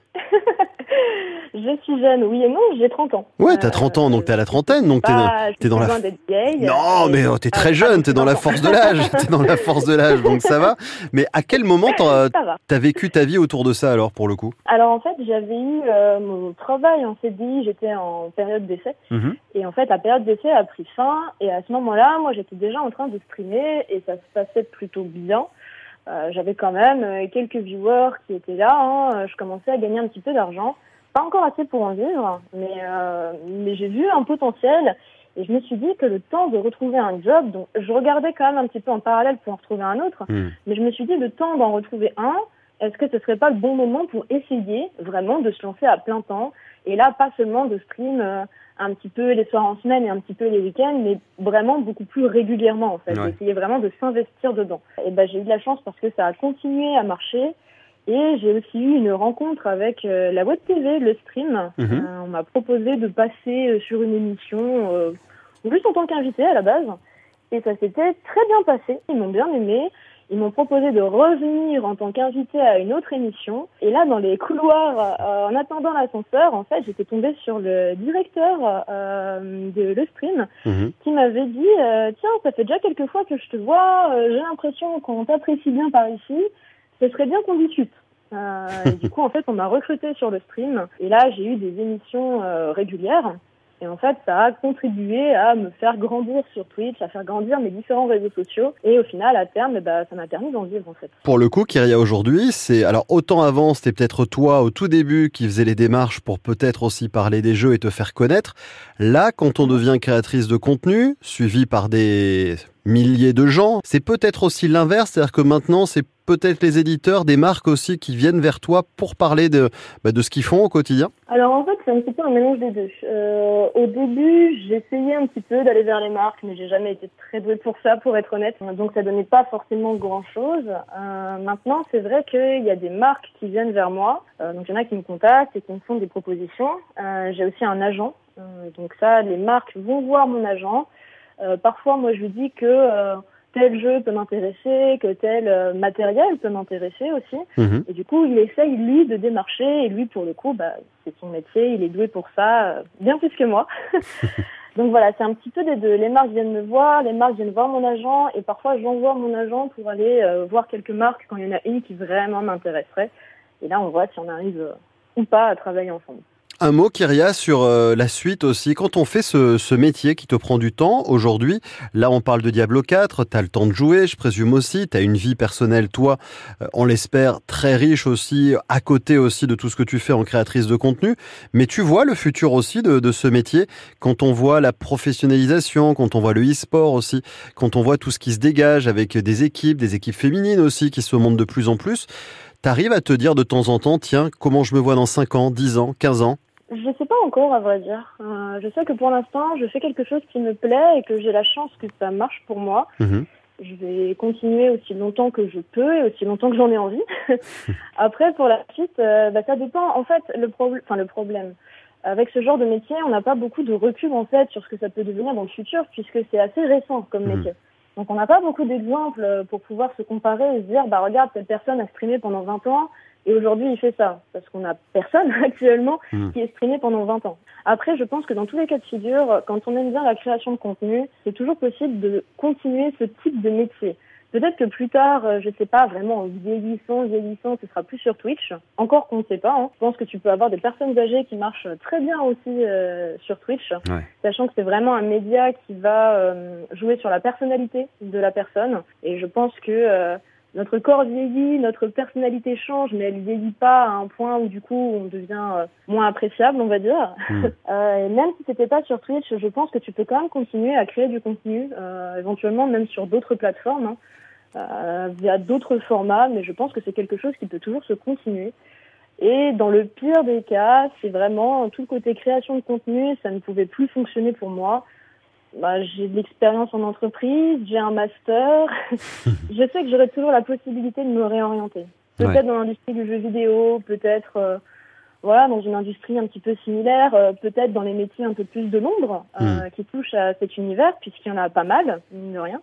Je suis jeune, oui et non, j'ai 30 ans. Ouais, t'as 30 ans, donc t'es à la trentaine, donc t'es Pas- t'es dans la vieille. Non, mais oh, t'es très Ah, jeune, t'es dans la 30 ans. force de l'âge, t'es dans la force de l'âge, donc ça va. Mais à quel moment t'as vécu ta vie autour de ça alors pour le coup? Alors en fait, j'avais eu euh, mon travail en CDI, j'étais en période d'essai. Et en fait, la période d'essai a pris fin. Et à ce moment-là, moi, j'étais déjà en train de streamer et ça se passait plutôt bien. Euh, J'avais quand même euh, quelques viewers qui étaient là. hein. Je commençais à gagner un petit peu d'argent. Pas encore assez pour en vivre, mais, euh, mais j'ai vu un potentiel. Et je me suis dit que le temps de retrouver un job, donc je regardais quand même un petit peu en parallèle pour en retrouver un autre. Hmm. Mais je me suis dit, le temps d'en retrouver un, est-ce que ce serait pas le bon moment pour essayer vraiment de se lancer à plein temps? Et là, pas seulement de stream euh, un petit peu les soirs en semaine et un petit peu les week-ends, mais vraiment beaucoup plus régulièrement en fait. Ouais. D'essayer vraiment de s'investir dedans. Et ben j'ai eu de la chance parce que ça a continué à marcher. Et j'ai aussi eu une rencontre avec euh, la web TV, le stream. Mhm. Euh, on m'a proposé de passer euh, sur une émission, euh, juste en tant qu'invité à la base. Et ça s'était très bien passé. Ils m'ont bien aimé. Ils m'ont proposé de revenir en tant qu'invité à une autre émission. Et là, dans les couloirs, euh, en attendant l'ascenseur, en fait, j'étais tombée sur le directeur euh, de le stream Mhm. qui m'avait dit euh, Tiens, ça fait déjà quelques fois que je te vois, euh, j'ai l'impression qu'on t'apprécie bien par ici, ce serait bien qu'on discute. Euh, du coup, en fait, on m'a recruté sur le stream. Et là, j'ai eu des émissions euh, régulières. Et en fait, ça a contribué à me faire grandir sur Twitch, à faire grandir mes différents réseaux sociaux. Et au final, à terme, ben, ça m'a permis d'en vivre, en fait. Pour le coup, Kyria, aujourd'hui, c'est alors autant avant, c'était peut-être toi au tout début qui faisait les démarches pour peut-être aussi parler des jeux et te faire connaître. Là, quand on devient créatrice de contenu, suivi par des milliers de gens, c'est peut-être aussi l'inverse, c'est-à-dire que maintenant, c'est peut-être les éditeurs, des marques aussi qui viennent vers toi pour parler de, bah, de ce qu'ils font au quotidien. Alors en fait, c'est un petit peu un mélange des deux. Euh, au début, j'essayais un petit peu d'aller vers les marques, mais j'ai jamais été très douée pour ça, pour être honnête. Donc ça donnait pas forcément grand-chose. Euh, maintenant, c'est vrai qu'il y a des marques qui viennent vers moi. Euh, donc il y en a qui me contactent et qui me font des propositions. J'ai aussi un agent. Donc ça, les marques vont voir mon agent. Euh, parfois, moi, je lui dis que euh, tel jeu peut m'intéresser, que tel euh, matériel peut m'intéresser aussi. Mhm. Et du coup, il essaye, lui, de démarcher. Et lui, pour le coup, bah, c'est son métier. Il est doué pour ça, bien plus que moi. Donc voilà, c'est un petit peu des deux. Les marques viennent me voir, les marques viennent voir mon agent. Et parfois, j'envoie mon agent pour aller voir quelques marques quand il y en a une qui vraiment m'intéresserait. Et là, on voit si on arrive ou pas à travailler ensemble. Un mot, Kyria, sur euh, la suite aussi. Quand on fait ce, ce métier qui te prend du temps, aujourd'hui, là on parle de Diablo 4, tu as le temps de jouer, je présume aussi, tu as une vie personnelle, toi, euh, on l'espère, très riche aussi, à côté aussi de tout ce que tu fais en créatrice de contenu. Mais tu vois le futur aussi de, de ce métier, quand on voit la professionnalisation, quand on voit le e-sport aussi, quand on voit tout ce qui se dégage avec des équipes, des équipes féminines aussi qui se montent de plus en plus. T'arrives à te dire de temps en temps, tiens, comment je me vois dans 5 ans, 10 ans, 15 ans? Je sais pas encore, à vrai dire. Euh, je sais que pour l'instant, je fais quelque chose qui me plaît et que j'ai la chance que ça marche pour moi. Mhm. Je vais continuer aussi longtemps que je peux et aussi longtemps que j'en ai envie. Après, pour la suite, euh, bah, ça dépend. En fait, le, problème, enfin, le problème, avec ce genre de métier, on n'a pas beaucoup de recul en fait sur ce que ça peut devenir dans le futur, puisque c'est assez récent comme Mhm. métier. Donc, on n'a pas beaucoup d'exemples pour pouvoir se comparer et se dire, bah regarde, cette personne a streamé pendant 20 ans, Et aujourd'hui, il fait ça, parce qu'on n'a personne actuellement Hmm. qui est streamé pendant 20 ans. Après, je pense que dans tous les cas de figure, quand on aime bien la création de contenu, c'est toujours possible de continuer ce type de métier. Peut-être que plus tard, euh, je sais pas, vraiment en vieillissant, vieillissant, ce sera plus sur Twitch. Encore qu'on ne sait pas. Hein. Je pense que tu peux avoir des personnes âgées qui marchent très bien aussi euh, sur Twitch, Ouais. sachant que c'est vraiment un média qui va euh, jouer sur la personnalité de la personne. Et je pense que euh, notre corps vieillit, notre personnalité change, mais elle vieillit pas à un point où du coup on devient euh, moins appréciable, on va dire. Mm. Euh, et même si c'était pas sur Twitch, je pense que tu peux quand même continuer à créer du contenu, euh, éventuellement même sur d'autres plateformes, hein, euh, via d'autres formats, mais je pense que c'est quelque chose qui peut toujours se continuer. Et dans le pire des cas, c'est vraiment tout le côté création de contenu, ça ne pouvait plus fonctionner pour moi. Bah, j'ai de l'expérience en entreprise, j'ai un master. je sais que j'aurai toujours la possibilité de me réorienter. Peut-être Ouais. dans l'industrie du jeu vidéo, peut-être euh, voilà dans une industrie un petit peu similaire, euh, peut-être dans les métiers un peu plus de l'ombre euh, qui touchent à cet univers, puisqu'il y en a pas mal, mine de rien.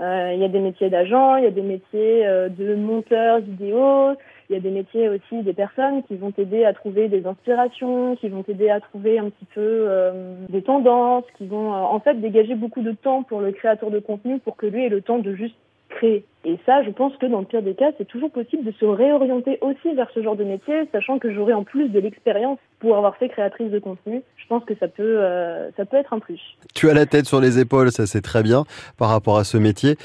Il y a des métiers d'agent, il y a des métiers de monteurs vidéo, il y a des métiers aussi des personnes qui vont t'aider à trouver des inspirations, qui vont t'aider à trouver un petit peu euh, des tendances, qui vont euh, en fait dégager beaucoup de temps pour le créateur de contenu pour que lui ait le temps de juste créer. Et ça, je pense que dans le pire des cas, c'est toujours possible de se réorienter aussi vers ce genre de métier, sachant que j'aurai en plus de l'expérience pour avoir fait créatrice de contenu. Je pense que ça peut, euh, ça peut être un plus. Tu as la tête sur les épaules, ça c'est très bien par rapport à ce métier.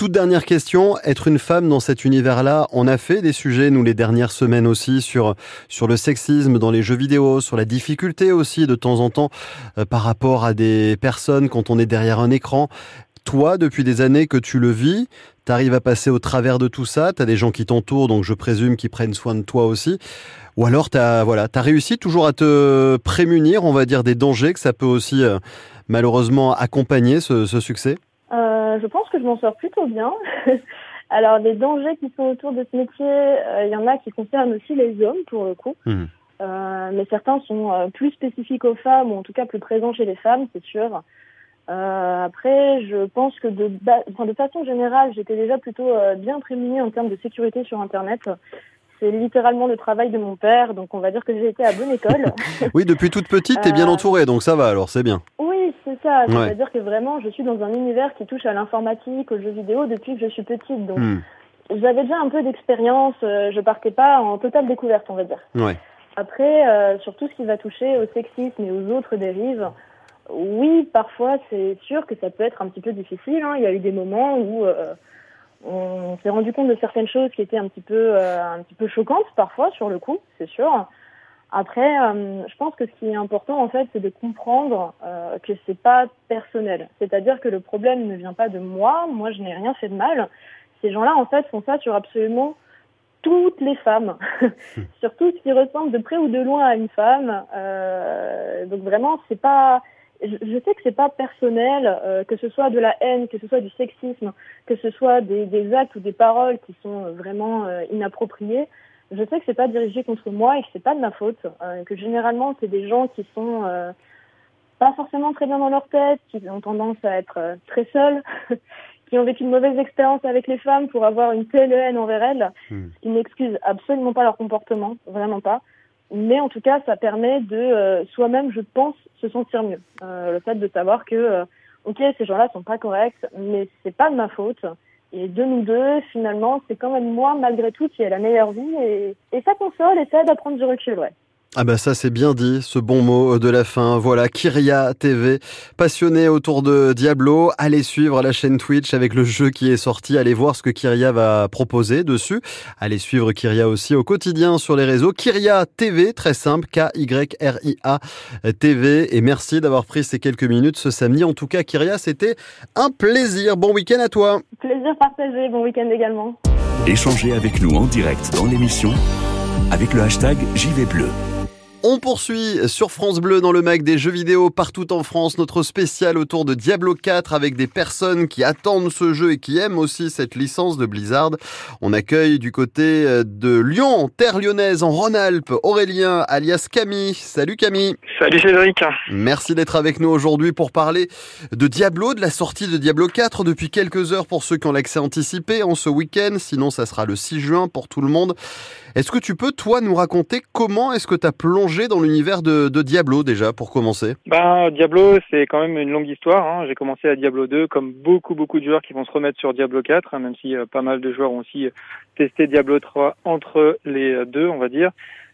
Toute dernière question, être une femme dans cet univers-là, on a fait des sujets, nous, les dernières semaines aussi, sur, sur le sexisme dans les jeux vidéo, sur la difficulté aussi, de temps en temps, euh, par rapport à des personnes quand on est derrière un écran. Toi, depuis des années que tu le vis, tu arrives à passer au travers de tout ça, tu as des gens qui t'entourent, donc je présume qu'ils prennent soin de toi aussi. Ou alors, tu as, voilà, as réussi toujours à te prémunir, on va dire, des dangers que ça peut aussi euh, malheureusement accompagner ce, ce succès? Euh, je pense que je m'en sors plutôt bien. Alors, les dangers qui sont autour de ce métier, euh, il y en a qui concernent aussi les hommes, pour le coup. Mhm. Euh, mais certains sont euh, plus spécifiques aux femmes, ou en tout cas plus présents chez les femmes, c'est sûr. Euh, après, je pense que de, enfin, de façon générale, j'étais déjà plutôt euh, bien prémunie en termes de sécurité sur Internet. C'est littéralement le travail de mon père, donc on va dire que j'ai été à bonne école. Oui, depuis toute petite, t'es bien Euh, entourée, donc ça va alors, c'est bien. Oui, c'est ça. Ouais. C'est-à-dire que vraiment, je suis dans un univers qui touche à l'informatique, aux jeux vidéo depuis que je suis petite. Donc, Hmm. j'avais déjà un peu d'expérience. euh, je partais pas en totale découverte, on va dire. Ouais. Après, euh, sur tout ce qui va toucher au sexisme et aux autres dérives, oui, parfois, c'est sûr que ça peut être un petit peu difficile. hein. Il y a eu des moments où euh, on s'est rendu compte de certaines choses qui étaient un petit peu, euh, un petit peu choquantes parfois sur le coup, c'est sûr. Après, euh, je pense que ce qui est important en fait, c'est de comprendre euh, que c'est pas personnel. C'est-à-dire que le problème ne vient pas de moi. Moi, je n'ai rien fait de mal. Ces gens-là, en fait, font ça sur absolument toutes les femmes, sur tout ce qui ressemble de près ou de loin à une femme. Euh, donc vraiment, c'est pas. Je, sais que c'est pas personnel, euh, que ce soit de la haine, que ce soit du sexisme, que ce soit des, des actes ou des paroles qui sont euh, vraiment euh, inappropriés. Je sais que c'est pas dirigé contre moi et que c'est pas de ma faute. euh, que généralement, c'est des gens qui sont euh, pas forcément très bien dans leur tête, qui ont tendance à être euh, très seuls, qui ont vécu une mauvaise expérience avec les femmes pour avoir une telle haine envers elles, Hmm. ce qui n'excuse absolument pas leur comportement, vraiment pas. Mais en tout cas, ça permet de euh, soi-même, je pense, se sentir mieux. Euh, le fait de savoir que, euh, ok, ces gens-là sont pas corrects, mais c'est pas de ma faute. Et de nous deux, finalement, c'est quand même moi, malgré tout, qui ai la meilleure vie. Et, et ça console et ça aide à prendre du recul, ouais. Ah bah ça c'est bien dit, ce bon mot de la fin. Voilà, Kyria TV, passionné autour de Diablo. Allez suivre la chaîne Twitch avec le jeu qui est sorti. Allez voir ce que Kyria va proposer dessus. Allez suivre Kyria aussi au quotidien sur les réseaux. Kyria TV, très simple, K-Y-R-I-A TV. Et merci d'avoir pris ces quelques minutes ce samedi. En tout cas, Kyria, c'était un plaisir. Bon week-end à toi. Plaisir partagé, bon week-end également. Échangez avec nous en direct dans l'émission avec le hashtag JV Bleu. On poursuit sur France Bleu dans le mag des jeux vidéo partout en France, notre spécial autour de Diablo 4 avec des personnes qui attendent ce jeu et qui aiment aussi cette licence de Blizzard. On accueille du côté euh, de Lyon, terre lyonnaise en Rhône-Alpes, Aurélien alias Camille. Salut Camille. Salut Cédric. Merci d'être avec nous aujourd'hui pour parler de Diablo, de la sortie de Diablo 4 depuis quelques heures pour ceux qui ont l'accès anticipé en ce week-end. Sinon, ça sera le 6 juin pour tout le monde. Est-ce que tu peux, toi, nous raconter comment est-ce que tu as plongé dans l'univers de, Diablo déjà, pour commencer? Ben, Diablo, c'est quand même une longue histoire. Hein. J'ai commencé à Diablo 2, comme beaucoup, beaucoup de joueurs qui vont se remettre sur Diablo 4, hein, même si euh, pas mal de joueurs ont aussi euh, testé Diablo 3 entre les euh, deux, on va dire.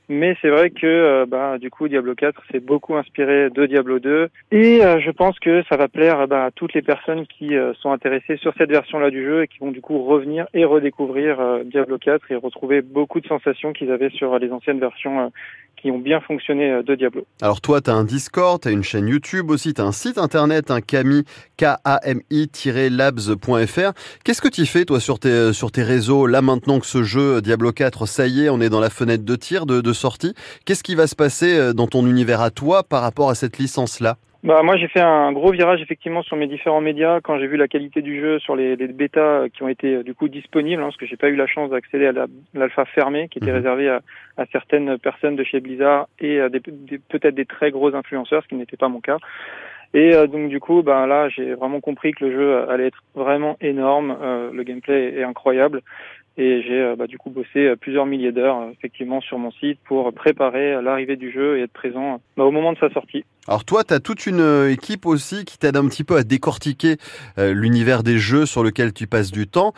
Mais c'est vrai que euh, bah, du coup Diablo 4 s'est beaucoup inspiré de Diablo 2 et euh, je pense que ça va plaire bah, à toutes les personnes qui euh, sont intéressées sur cette version-là du jeu et qui vont du coup revenir et redécouvrir Diablo 4 et retrouver beaucoup de sensations qu'ils avaient sur les anciennes versions qui ont bien fonctionné de Diablo. Alors toi, tu as un Discord, tu as une chaîne YouTube aussi, tu as un site internet, un Kami, K-A-M-I-labs.fr. Qu'est-ce que tu fais toi sur tes, sur tes réseaux là maintenant que ce jeu Diablo 4, ça y est, on est dans la fenêtre de tir de, de sortie. Qu'est-ce qui va se passer euh, dans ton univers à toi par rapport à cette licence-là? Bah, moi, j'ai fait un gros virage effectivement sur mes différents médias quand j'ai vu la qualité du jeu sur les, les bêtas qui ont été du coup disponibles, hein, parce que j'ai pas eu la chance d'accéder à l'alpha fermée qui était mhm. réservée à, à, certaines personnes de chez Blizzard et à des, peut-être des très gros influenceurs, ce qui n'était pas mon cas. Et euh, donc du coup, ben là, j'ai vraiment compris que le jeu allait être vraiment énorme. Euh, le gameplay est incroyable et j'ai euh, bah, du coup bossé euh, plusieurs milliers d'heures euh, effectivement sur mon site pour préparer l'arrivée du jeu et être présent bah, au moment de sa sortie. Alors toi, tu as toute une équipe aussi qui t'aide un petit peu à décortiquer l'univers des jeux sur lequel tu passes du temps.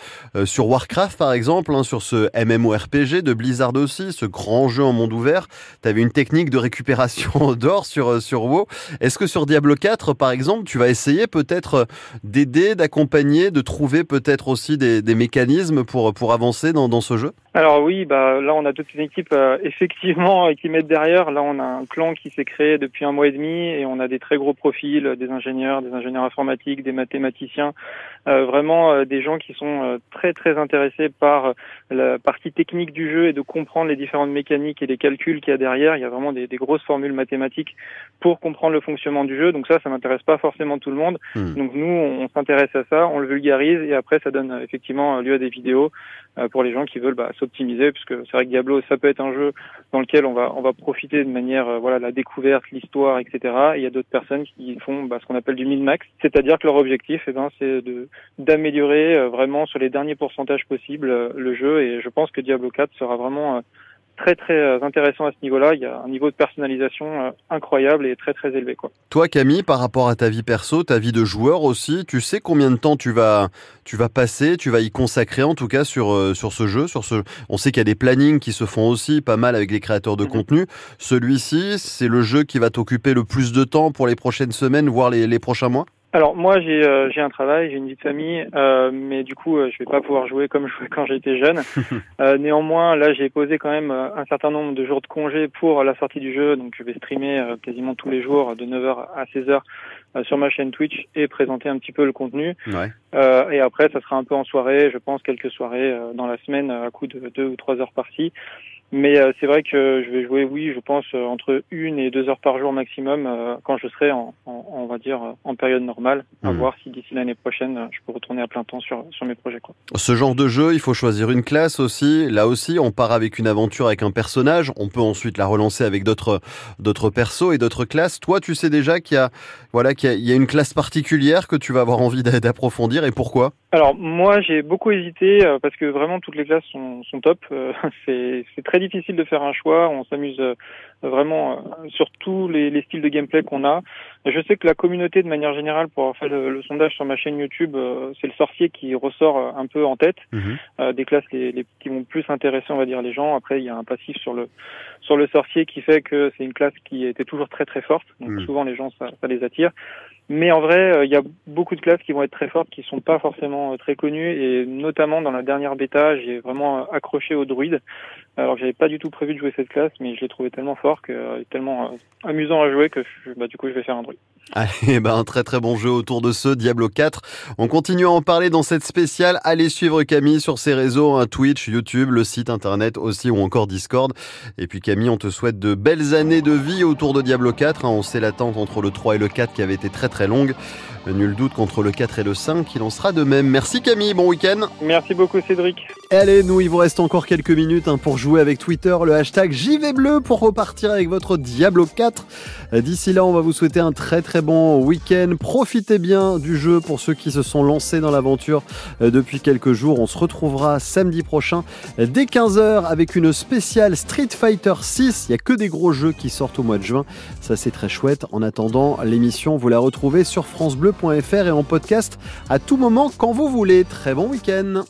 sur Warcraft par exemple, hein, sur ce MMORPG de Blizzard aussi, ce grand jeu en monde ouvert, tu avais une technique de récupération d'or sur, sur WoW. Est-ce que sur Diablo 4 par exemple, tu vas essayer peut-être d'aider, d'accompagner, de trouver peut-être aussi des, des mécanismes pour, pour avancer dans, dans ce jeu? Alors oui, bah là on a toute une équipe euh, effectivement qui met derrière. Là on a un clan qui s'est créé depuis un mois et demi et on a des très gros profils, des ingénieurs, des ingénieurs informatiques, des mathématiciens, euh, vraiment euh, des gens qui sont très très intéressés par la partie technique du jeu et de comprendre les différentes mécaniques et les calculs qu'il y a derrière. Il y a vraiment des, des, grosses formules mathématiques pour comprendre le fonctionnement du jeu. Donc ça, ça m'intéresse pas forcément tout le monde. Hmm. Donc nous, on s'intéresse à ça, on le vulgarise et après ça donne effectivement lieu à des vidéos euh, pour les gens qui veulent bah, s'optimiser, puisque c'est vrai que Diablo, ça peut être un jeu dans lequel on va on va profiter de manière euh, voilà la découverte, l'histoire, etc. Et il y a d'autres personnes qui font bah, ce qu'on appelle du min-max, c'est-à-dire que leur objectif, eh ben, c'est de d'améliorer euh, vraiment sur les derniers pourcentages possibles le jeu. Et je pense que Diablo 4 sera vraiment très très euh, intéressant à ce niveau-là. Il y a un niveau de personnalisation euh, incroyable et très très élevé. Quoi. Toi Camille, par rapport à ta vie perso, ta vie de joueur aussi, tu sais combien de temps tu vas tu vas passer, tu vas y consacrer en tout cas sur euh, sur ce jeu, sur ce. On sait qu'il y a des plannings qui se font aussi pas mal avec les créateurs de mhm. contenu. Celui-ci, c'est le jeu qui va t'occuper le plus de temps pour les prochaines semaines, voire les, les prochains mois? Alors moi j'ai euh, j'ai un travail, j'ai une vie de famille, euh, mais du coup euh, je vais pas pouvoir jouer comme je jouais quand j'étais jeune. néanmoins là j'ai posé quand même un certain nombre de jours de congé pour la sortie du jeu, donc je vais streamer quasiment tous les jours de 9h à 16h sur ma chaîne Twitch et présenter un petit peu le contenu. Ouais. et après ça sera un peu en soirée, je pense quelques soirées dans la semaine à coup de deux ou trois heures par-ci. Mais euh, c'est vrai que je vais jouer, oui, je pense, euh, entre une et deux heures par jour maximum euh, quand je serai, en, on va dire, en période normale. À hmm. voir si d'ici l'année prochaine, je peux retourner à plein temps sur, sur mes projets. Quoi. Ce genre de jeu, il faut choisir une classe aussi. Là aussi, on part avec une aventure avec un personnage. On peut ensuite la relancer avec d'autres d'autres persos et d'autres classes. Toi, tu sais déjà qu'il y a voilà qu'il y, y, a une classe particulière que tu vas avoir envie d'approfondir et pourquoi? Alors moi, j'ai beaucoup hésité parce que vraiment toutes les classes sont, sont top. c'est très difficile de faire un choix. On s'amuse euh, vraiment euh, sur tous les, les styles de gameplay qu'on a. Je sais que la communauté, de manière générale, pour avoir fait le, sondage sur ma chaîne YouTube, euh, c'est le sorcier qui ressort un peu en tête mhm. des classes les, les, qui vont plus intéresser, on va dire, les gens. Après, il y a un passif sur le sur le sorcier qui fait que c'est une classe qui était toujours très très forte. Donc mhm. souvent, les gens ça, ça les attire. Mais en vrai, il y a beaucoup de classes qui vont être très fortes, qui sont pas forcément très connues, et notamment dans la dernière bêta, j'ai vraiment accroché au druide. Alors j'avais pas du tout prévu de jouer cette classe, mais je l'ai trouvé tellement fort que tellement amusant à jouer que bah, du coup je vais faire un druide. Allez, ben, un très très bon jeu autour de ce Diablo 4. On continue à en parler dans cette spéciale. Allez suivre Camille sur ses réseaux, hein, Twitch, YouTube, le site internet aussi ou encore Discord. Et puis Camille, on te souhaite de belles années de vie autour de Diablo 4. Hein. On sait l'attente entre le 3 et le 4 qui avait été très très longue. Nul doute contre le 4 et le 5, il en sera de même. Merci Camille, bon week-end. Merci beaucoup Cédric. allez, nous, il vous reste encore quelques minutes hein, pour jouer avec Twitter, le hashtag JV Bleu pour repartir avec votre Diablo 4. D'ici là, on va vous souhaiter un très très bon week-end. Profitez bien du jeu pour ceux qui se sont lancés dans l'aventure euh, depuis quelques jours. On se retrouvera samedi prochain dès 15h avec une spéciale Street Fighter 6. Il n'y a que des gros jeux qui sortent au mois de juin. Ça, c'est très chouette. En attendant, l'émission, vous la retrouvez sur FranceBleu et en podcast à tout moment quand vous voulez. Très bon week-end